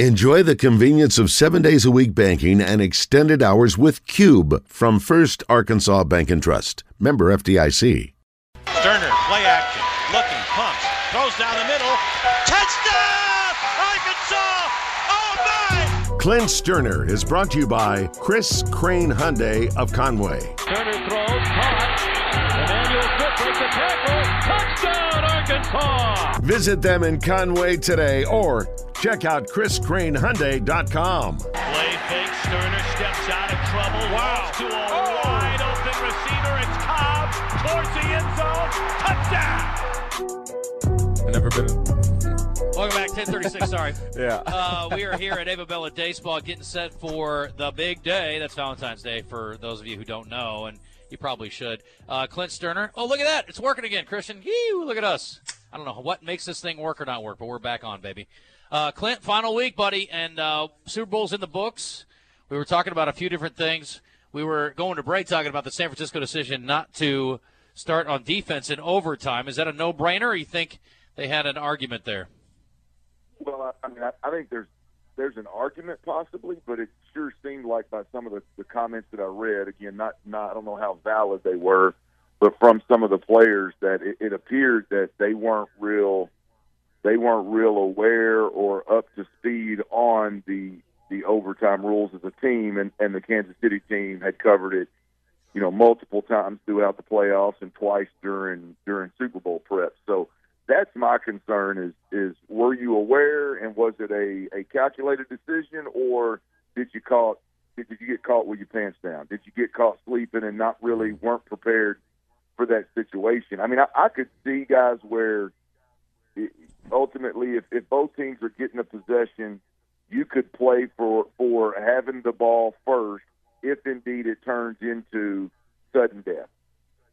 Enjoy the convenience of seven days a week banking and extended hours with Cube from First Arkansas Bank and Trust. Member FDIC. Stoerner, play action, looking, pumps, throws down the middle. Touchdown! Arkansas! Oh my! Clint Stoerner is brought to you by Chris Crain Hyundai of Conway. Stoerner throws, caught. Emmanuel Smith breaks the tackle. Touchdown, Arkansas! Visit them in Conway today or check out chriscrainhyundai.com. Play fake, Stoerner steps out of trouble. Wow. To a wide open receiver. It's Cobb towards the end zone. Touchdown! I've Never been. Welcome back, 1036. Sorry. Yeah. Uh, we are here at Ava Bella Day Spa getting set for the big day. That's Valentine's Day for those of you who don't know, and you probably should. Uh, Clint Stoerner. Oh, look at that. It's working again, Christian. Ew, look at us. I don't know what makes this thing work or not work, but we're back on, baby. Uh, Clint, final week, buddy, and uh, Super Bowl's in the books. We were talking about a few different things. We were going to break talking about the San Francisco decision not to start on defense in overtime. Is that a no-brainer, or you think they had an argument there? Well, I, mean, I, I think there's there's an argument possibly, but it sure seemed like by some of the, the comments that I read, again, not not I don't know how valid they were, but from some of the players that it, it appeared that they weren't real they weren't real aware or up to speed on the the overtime rules as a team, and, and the Kansas City team had covered it, you know, multiple times throughout the playoffs and twice during during Super Bowl prep. So that's my concern is is were you aware and was it a, a calculated decision or did you caught did you get caught with your pants down? Did you get caught sleeping and not really weren't prepared for that situation? I mean, I, I could see guys where it, ultimately, if, if both teams are getting a possession, you could play for for having the ball first if indeed it turns into sudden death,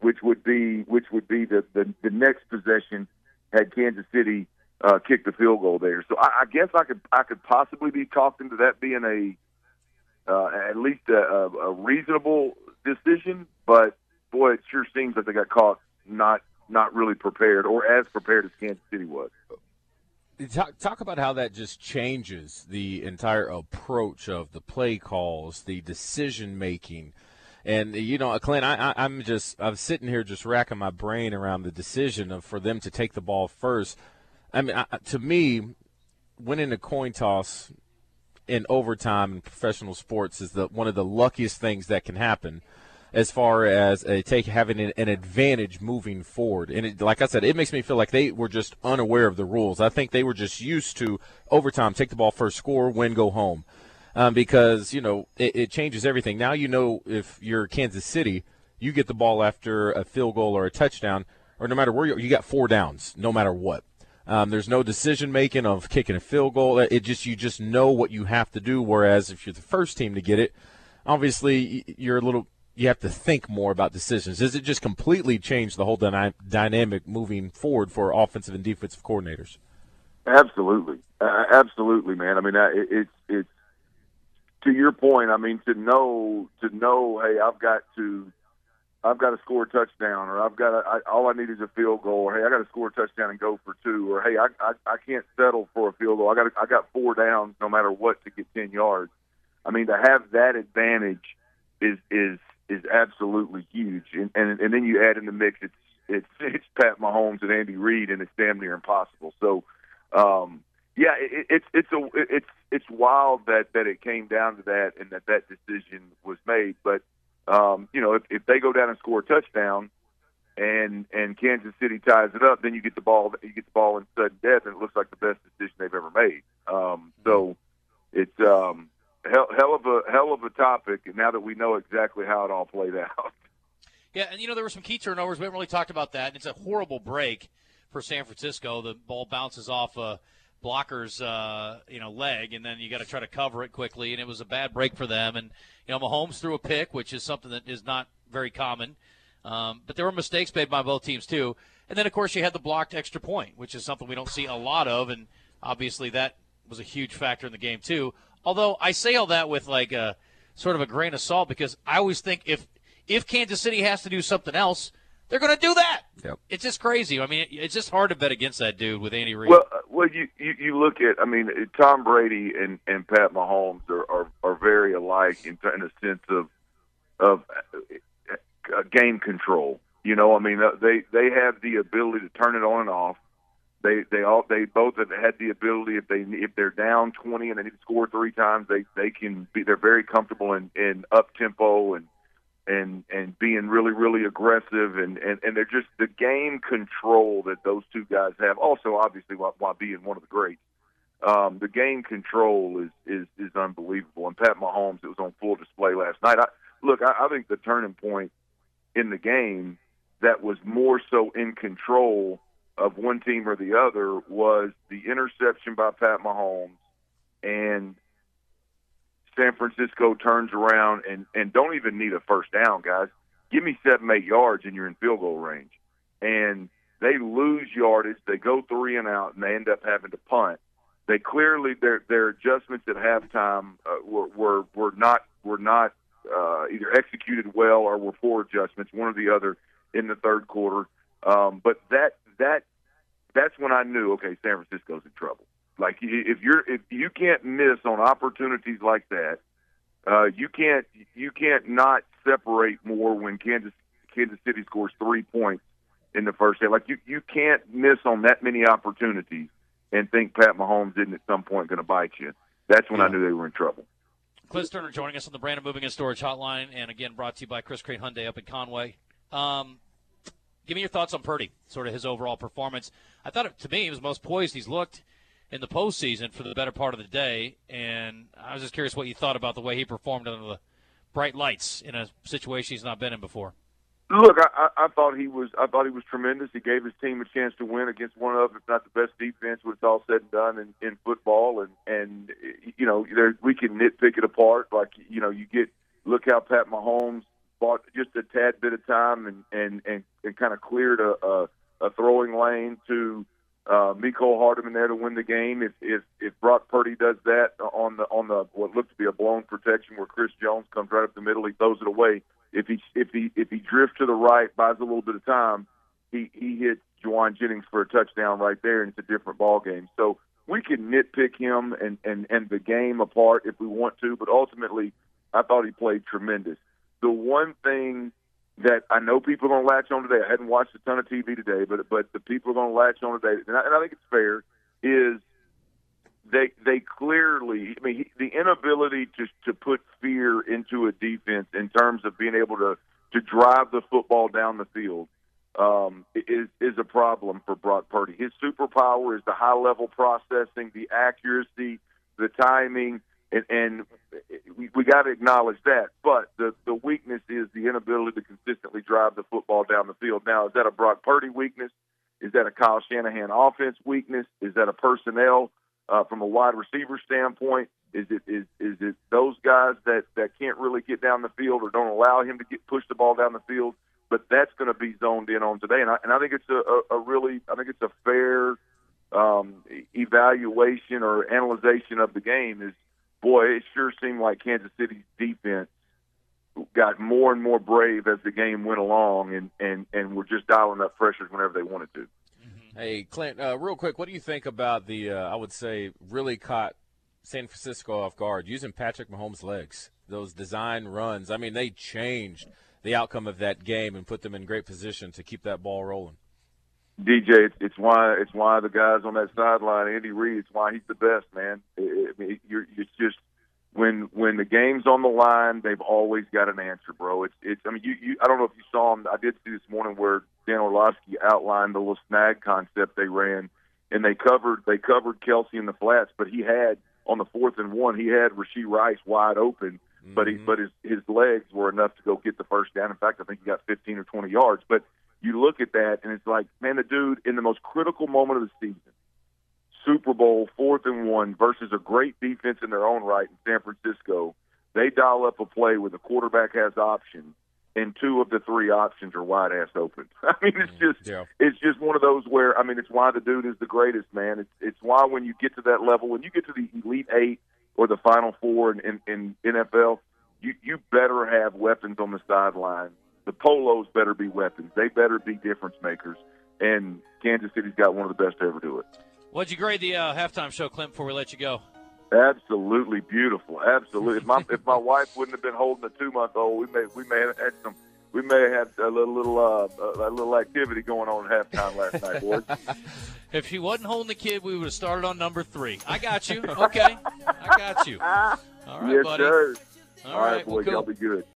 which would be which would be the the, the next possession had Kansas City uh, kicked the field goal there. So I, I guess I could I could possibly be talking to that being a uh, at least a, a, a reasonable decision, but boy, it sure seems like they got caught not not really prepared or as prepared as Kansas City was. Talk, talk about how that just changes the entire approach of the play calls, the decision making. And you know, Clint, I, I, am just I'm sitting here just racking my brain around the decision of for them to take the ball first. I mean, I, to me, winning a coin toss in overtime in professional sports is the one of the luckiest things that can happen as far as a take having an, an advantage moving forward. And it, like I said, it makes me feel like they were just unaware of the rules. I think they were just used to overtime, take the ball first, score, win, go home. Um, because you know it, it changes everything. Now you know if you're Kansas City, you get the ball after a field goal or a touchdown, or no matter where you you got four downs, no matter what. Um, there's no decision making of kicking a field goal. It just you just know what you have to do. Whereas if you're the first team to get it, obviously you're a little you have to think more about decisions. Does it just completely change the whole dyna- dynamic moving forward for offensive and defensive coordinators? Absolutely, uh, absolutely, man. I mean, it, it's it's to your point. I mean, to know to know, hey, I've got to. I've got to score a touchdown, or I've got to, I, all I need is a field goal, or hey, I got to score a touchdown and go for two, or hey, I, I I can't settle for a field goal. I got to, I got four downs no matter what to get ten yards. I mean, to have that advantage is is is absolutely huge. And, and and then you add in the mix, it's it's it's Pat Mahomes and Andy Reid, and it's damn near impossible. So, um, yeah, it, it's it's a it's it's wild that that it came down to that, and that that decision was made. But um, you know, if, if they go down and score a touchdown, and and Kansas City ties it up, then you get the ball you get the ball in sudden death, and it looks like the best decision they've ever made. Um, so it's um, hell, hell of a hell of a topic. Now that we know exactly how it all played out. Yeah, and you know there were some key turnovers. We haven't really talked about that. And it's a horrible break for San Francisco. The ball bounces off a blocker's uh, you know leg, and then you got to try to cover it quickly. And it was a bad break for them. And you know Mahomes threw a pick, which is something that is not very common. Um, but there were mistakes made by both teams too. And then of course you had the blocked extra point, which is something we don't see a lot of, and obviously that was a huge factor in the game too. Although I say all that with like a sort of a grain of salt because I always think if if Kansas City has to do something else, they're going to do that. Yep. It's just crazy. I mean, it's just hard to bet against that dude with Andy Reid. Well, Well, you, you you look at, I mean, Tom Brady and and Pat Mahomes are are, are very alike in, in a sense of of uh, game control. You know, I mean, uh, they they have the ability to turn it on and off. They they all they both have had the ability if they if they're down twenty and they need to score three times, they they can be they're very comfortable in in up tempo and and and being really really aggressive and and and they're just the game control that those two guys have. Also, obviously, while, while being one of the greats, um, the game control is is is unbelievable. And Pat Mahomes, it was on full display last night. I, look, I, I think the turning point in the game that was more so in control of one team or the other was the interception by Pat Mahomes and San Francisco turns around and and don't even need a first down, guys. Give me seven, eight yards, and you're in field goal range. And they lose yardage. They go three and out, and they end up having to punt. They clearly their their adjustments at halftime uh, were, were were not were not uh, either executed well or were poor adjustments, one or the other, in the third quarter. Um, but that that that's when I knew, okay, San Francisco's in trouble. Like if you're if you can't miss on opportunities like that, uh, you can't you can't not separate more when Kansas Kansas City scores three points in the first half. Like you you can't miss on that many opportunities and think Pat Mahomes isn't at some point going to bite you. That's when yeah. I knew they were in trouble. Clint Stoerner joining us on the Brandon Moving and Storage Hotline, and again brought to you by Chris Crain Hyundai up in Conway. Um, give me your thoughts on Purdy, sort of his overall performance. I thought, it, to me, he was most poised he's looked in the postseason for the better part of the day, and I was just curious what you thought about the way he performed under the bright lights in a situation he's not been in before. Look, I, I thought he was. I thought he was tremendous. He gave his team a chance to win against one of, if not the best defense, when it's all said and done in, in football. And and you know, there we can nitpick it apart. Like you know, you get look how Pat Mahomes bought just a tad bit of time and and and, and kind of cleared a, a a throwing lane to uh, Mecole Hardman there to win the game. If if if Brock Purdy does that on the on the what looked to be a blown protection where Chris Jones comes right up the middle, he throws it away if he if he if he drifts to the right, buys a little bit of time, he he hits Jauan Jennings for a touchdown right there, and it's a different ball game. So we can nitpick him and and and the game apart if we want to, but ultimately, I thought he played tremendous. The one thing that I know people are going to latch on today, I hadn't watched a ton of TV today, but but the people are going to latch on today, and I, and I think it's fair, is they they clearly I mean he, the inability to to put fear into a defense in terms of being able to to drive the football down the field um, is is a problem for Brock Purdy. His superpower is the high level processing, the accuracy, the timing, and, and we, we got to acknowledge that. But the the weakness is the inability to consistently drive the football down the field. Now, is that a Brock Purdy weakness? Is that a Kyle Shanahan offense weakness? Is that a personnel uh, from a wide receiver standpoint? Is it is is it those guys that that can't really get down the field or don't allow him to get push the ball down the field? But that's going to be zoned in on today, and I, and I think it's a, a, really I think it's a fair um, evaluation or analyzation of the game. Is boy, it sure seemed like Kansas City's defense got more and more brave as the game went along, and and and were just dialing up pressures whenever they wanted to. Hey, Clint, uh, real quick, what do you think about the, uh, I would say, really caught San Francisco off guard using Patrick Mahomes' legs? Those design runs. I mean, they changed the outcome of that game and put them in great position to keep that ball rolling. DJ, it's, it's why it's why the guys on that sideline, Andy Reid, it's why he's the best, man. It, it, you're, it's just when when the game's on the line, they've always got an answer, bro. It's it's. I mean, you, you I don't know if you saw him. I did see this morning where Dan Orlovsky outlined the little snag concept they ran, and they covered they covered Kelce in the flats, but he had on the fourth and one he had Rashee Rice wide open, mm-hmm. but he but his his legs were enough to go get the first down. In fact, I think he got 15 or 20 yards. But you look at that, and it's like, man, the dude in the most critical moment of the season, Super Bowl fourth and one versus a great defense in their own right in San Francisco. They dial up a play where the quarterback has options and two of the three options are wide ass open. I mean, it's mm, just yeah. it's just one of those where I mean, it's why the dude is the greatest, man. It's it's why when you get to that level, when you get to the elite eight or the final four in, in, in NFL, you you better have weapons on the sideline. The polos better be weapons. They better be difference makers. And Kansas City's got one of the best to ever do it. What'd you grade the uh, halftime show, Clint? Before we let you go. Absolutely beautiful. Absolutely. If my if my wife wouldn't have been holding a two month old, we may we may have had some. We may have had a little little uh, a little activity going on at halftime last night, boys. If she wasn't holding the kid, we would have started on number three. I got you. Okay, I got you. All right, yes, buddy. sir. All All right, right, well, boys, cool. y'all be good.